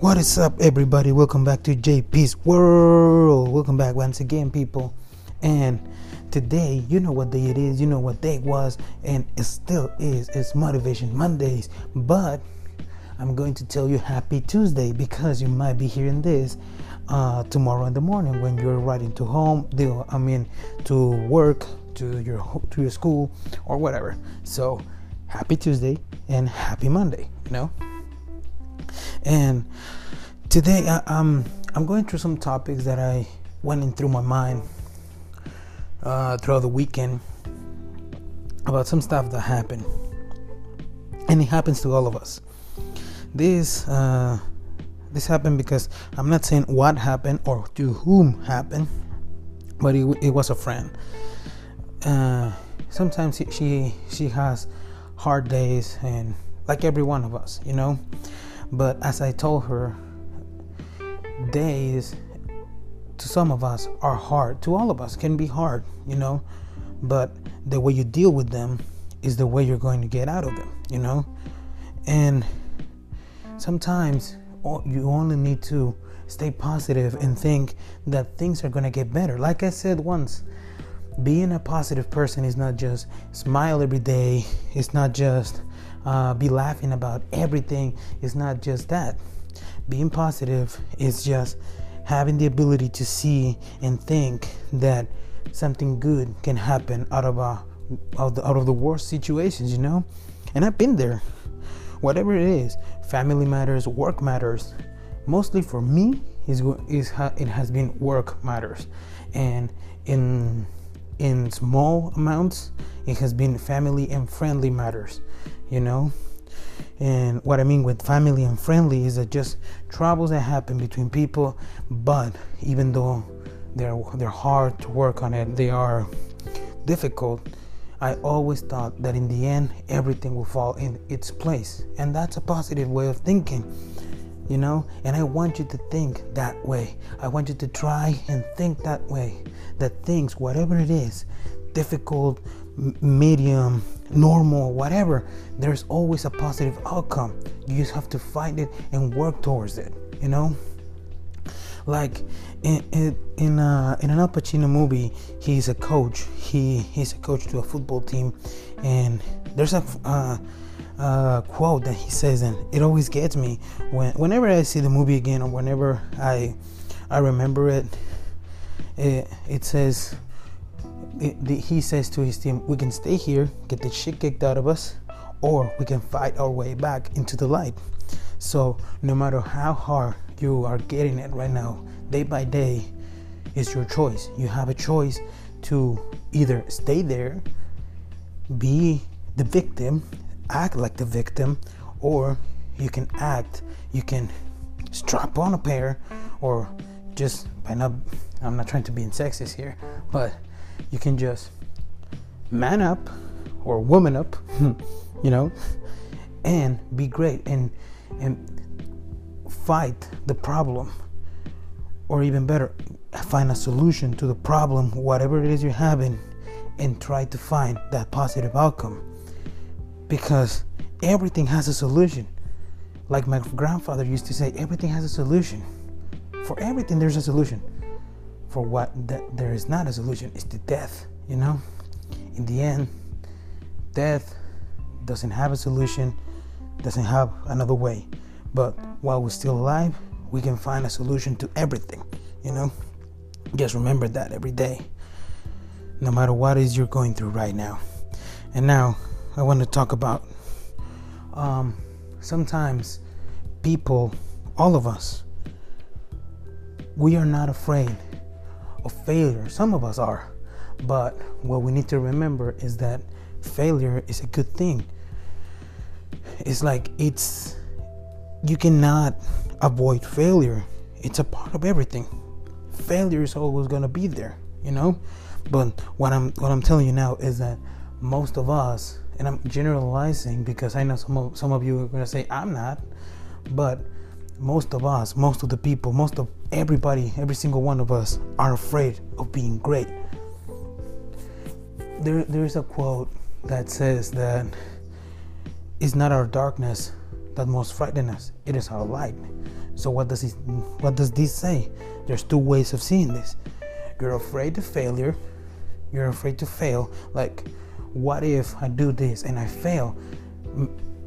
What is up, everybody? Welcome back to JP's World. Welcome back once again, people. And today, you know what day it is, you know what day it was, and it still is. It's Motivation Mondays. But I'm going to tell you Happy Tuesday because you might be hearing this uh, tomorrow in the morning when you're riding to home. I mean, to work, to your to your school, or whatever. So, Happy Tuesday and Happy Monday. You know. And today I, am I'm going through some topics that I went in through my mind uh, throughout the weekend about some stuff that happened, and it happens to all of us. This uh, this happened because I'm not saying what happened or to whom happened, but it, it was a friend. Uh, sometimes she she has hard days and like every one of us, you know. But as I told her, days to some of us are hard. To all of us can be hard, you know. But the way you deal with them is the way you're going to get out of them, you know. And sometimes you only need to stay positive and think that things are going to get better. Like I said once, being a positive person is not just smile every day, it's not just uh, be laughing about everything. It's not just that. Being positive is just having the ability to see and think that something good can happen out of a the, out of the worst situations, you know. And I've been there. Whatever it is, family matters, work matters. Mostly for me, is is it has been work matters, and in in small amounts, it has been family and friendly matters you know? And what i mean with family and friendly is that just troubles that happen between people but even though they're they're hard to work on it they are difficult i always thought that in the end everything will fall in its place. And that's a positive way of thinking you know? And i want you to think that way. I want you to try and think that way. That things whatever it is difficult medium, normal, whatever, there's always a positive outcome. You just have to find it and work towards it, you know? Like in in in, uh, in an Al Pacino movie, he's a coach. He he's a coach to a football team, and there's a uh, uh, quote that he says, and it always gets me when whenever I see the movie again or whenever I I remember it. It, it says he says to his team, we can stay here, get the shit kicked out of us, or we can fight our way back into the light. So, no matter how hard you are getting it right now, day by day, is your choice. You have a choice to either stay there, be the victim, act like the victim, or you can act, you can strap on a pair, or just by not, I'm not trying to be in sexist here, but you can just man up or woman up, you know, and be great and and fight the problem. Or even better find a solution to the problem whatever it is you're having and try to find that positive outcome. Because everything has a solution. Like my grandfather used to say everything has a solution. For everything there's a solution for what that there is not a solution is the death you know? In the end death doesn't have a solution doesn't have another way. But while we're still alive we can find a solution to everything you know? Just remember that every day no matter what is you're going through right now. And now i want to talk about um, sometimes people all of us we are not afraid of failure. Some of us are. But what we need to remember is that failure is a good thing. It's like it's you cannot avoid failure. It's a part of everything. Failure is always going to be there, you know? But what I'm what I'm telling you now is that most of us and I'm generalizing because I know some of some of you are going to say I'm not, but most of us, most of the people, most of everybody, every single one of us are afraid of being great. There, there's a quote that says that it's not our darkness that most frightens us, it is our light. So what does he, what does this say? There's two ways of seeing this. You're afraid of failure. You're afraid to fail. Like, what if I do this and I fail?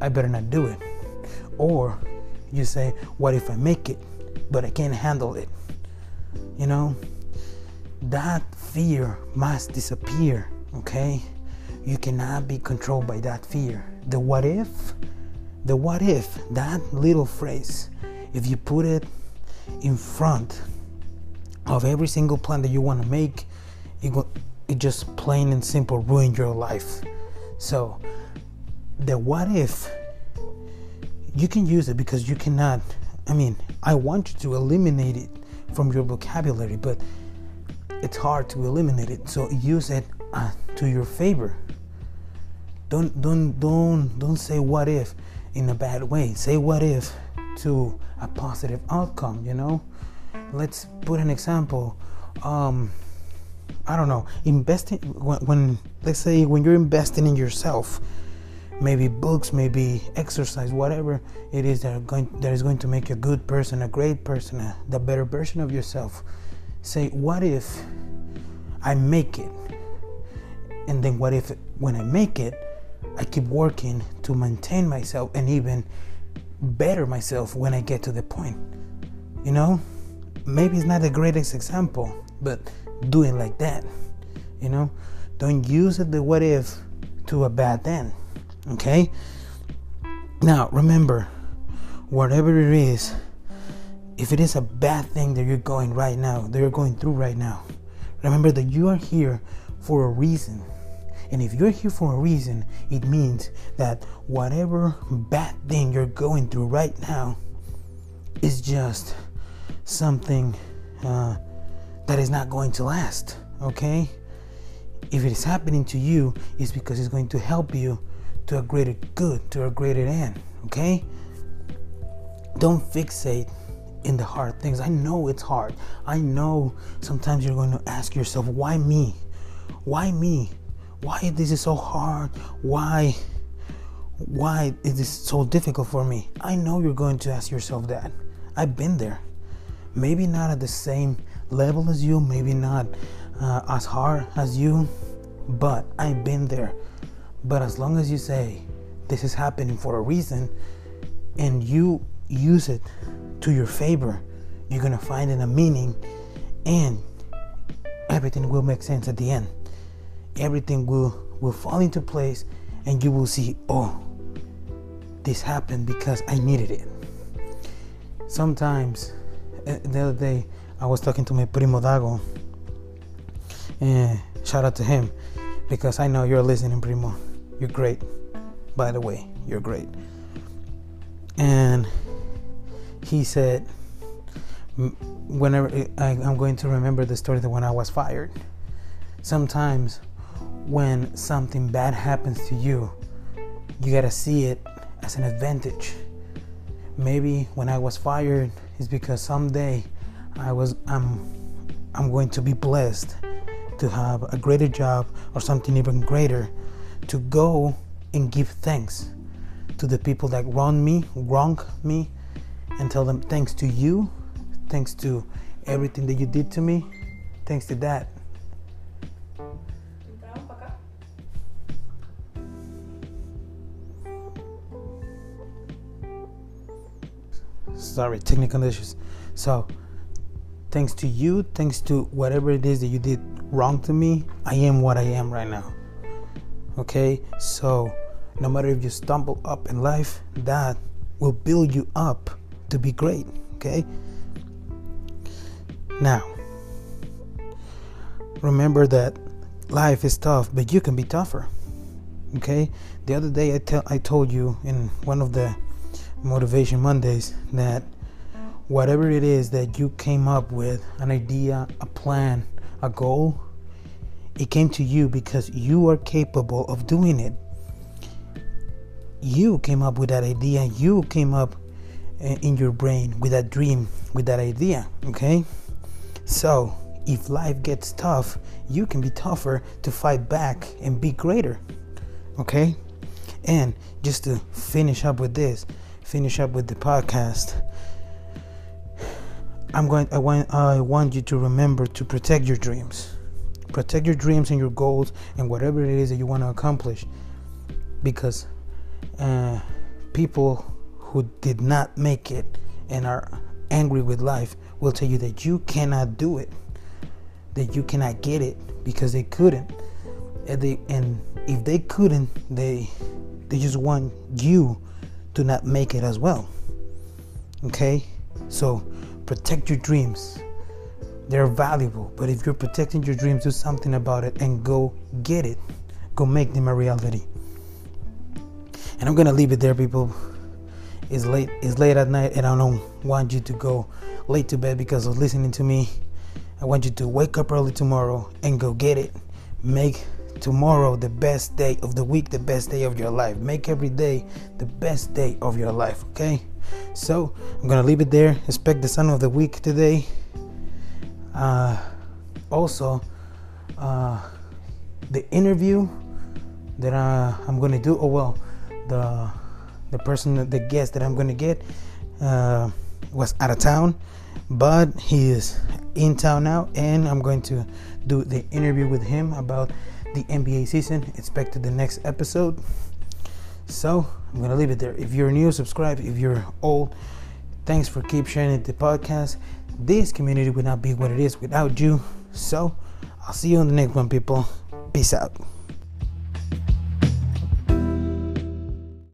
I better not do it. Or you say, what if I make it, but I can't handle it? You know, that fear must disappear, okay? You cannot be controlled by that fear. The what if, the what if, that little phrase, if you put it in front of every single plan that you want to make, it it just plain and simple ruin your life. So the what if you can use it because you cannot I mean, I want you to eliminate it from your vocabulary, but it's hard to eliminate it. So use it uh, to your favor. Don't don't don't don't say what if in a bad way. Say what if to a positive outcome. You know. Let's put an example. Um, I don't know. Investing when, when let's say when you're investing in yourself, maybe books, maybe exercise, whatever it is that going that is going to make you a good person, a great person, a, the better version of yourself. Say, what if I make it? And then what if when I make it, I keep working to maintain myself and even better myself when I get to the point. You know? Maybe it's not the greatest example, but do it like that. You know? Don't use it the what if to a bad end. Okay? Now, remember, whatever it is, if it is a bad thing that you're going right now, that you're going through right now, remember that you are here for a reason. And if you're here for a reason, it means that whatever bad thing you're going through right now is just something uh, that is not going to last. Okay? If it is happening to you, it's because it's going to help you to a greater good, to a greater end. Okay? Don't fixate in the hard things. I know it's hard. I know sometimes you're going to ask yourself, why me? Why me? Why this is so hard? Why why is this so difficult for me? I know you're going to ask yourself that. I've been there. Maybe not at the same level as you, maybe not uh, as hard as you, but I've been there. But as long as you say, this is happening for a reason, and you use it to your favor, you're going to find it a meaning, and everything will make sense at the end. Everything will, will fall into place, and you will see, oh, this happened because I needed it. Sometimes, uh, the other day, I was talking to my primo Dago, and shout out to him because I know you're listening, primo. You're great. By the way, you're great. And he said, whenever I, am going to remember the story that when I was fired, sometimes when something bad happens to you, you gotta see it as an advantage. Maybe when I was fired is because someday I was I'm I'm going to be blessed to have a greater job or something even greater to go and give thanks to the people that wronged me, wrong me, and tell them thanks to you, thanks to everything that you did to me, thanks to that. Sorry, technical issues. So, thanks to you, thanks to whatever it is that you did wrong to me, I am what I am right now. Okay, so no matter if you stumble up in life, that will build you up to be great. Okay, now remember that life is tough, but you can be tougher. Okay, the other day I tell I told you in one of the motivation Mondays that whatever it is that you came up with an idea, a plan, a goal it came to you because you are capable of doing it. You came up with that idea. You came up eh, in your brain with that dream, with that idea. Okay? So, if life gets tough, you can be tougher to fight back and be greater. Okay? And just to finish up with this, finish up with the podcast. I'm going. I want. I want you to remember to protect your dreams, protect your dreams and your goals and whatever it is that you want to accomplish, because uh, people who did not make it and are angry with life will tell you that you cannot do it, that you cannot get it because they couldn't. And, they, and if they couldn't, they they just want you to not make it as well. Okay, so protect your dreams. They're valuable, but if you're protecting your dreams, do something about it and go get it. Go make them a reality. And I'm gonna leave it there, people. It's late. It's late at night, and I don't want you to go late to bed because of listening to me. I want you to wake up early tomorrow and go get it. Make tomorrow the best day of the week, the best day of your life. Make every day the best day of your life. Okay. So I'm gonna leave it there. Expect the sun of the week today. Uh, also, uh, the interview that uh, I'm gonna do. Oh well, the the person, the guest that I'm gonna get uh, was out of town, but he is in town now, and I'm going to do the interview with him about the NBA season. Expected the next episode. So I'm gonna leave it there. If you're new, subscribe. If you're old, thanks for keep sharing the podcast. This community would not be what it is without you. So I'll see you on the next one, people. Peace out.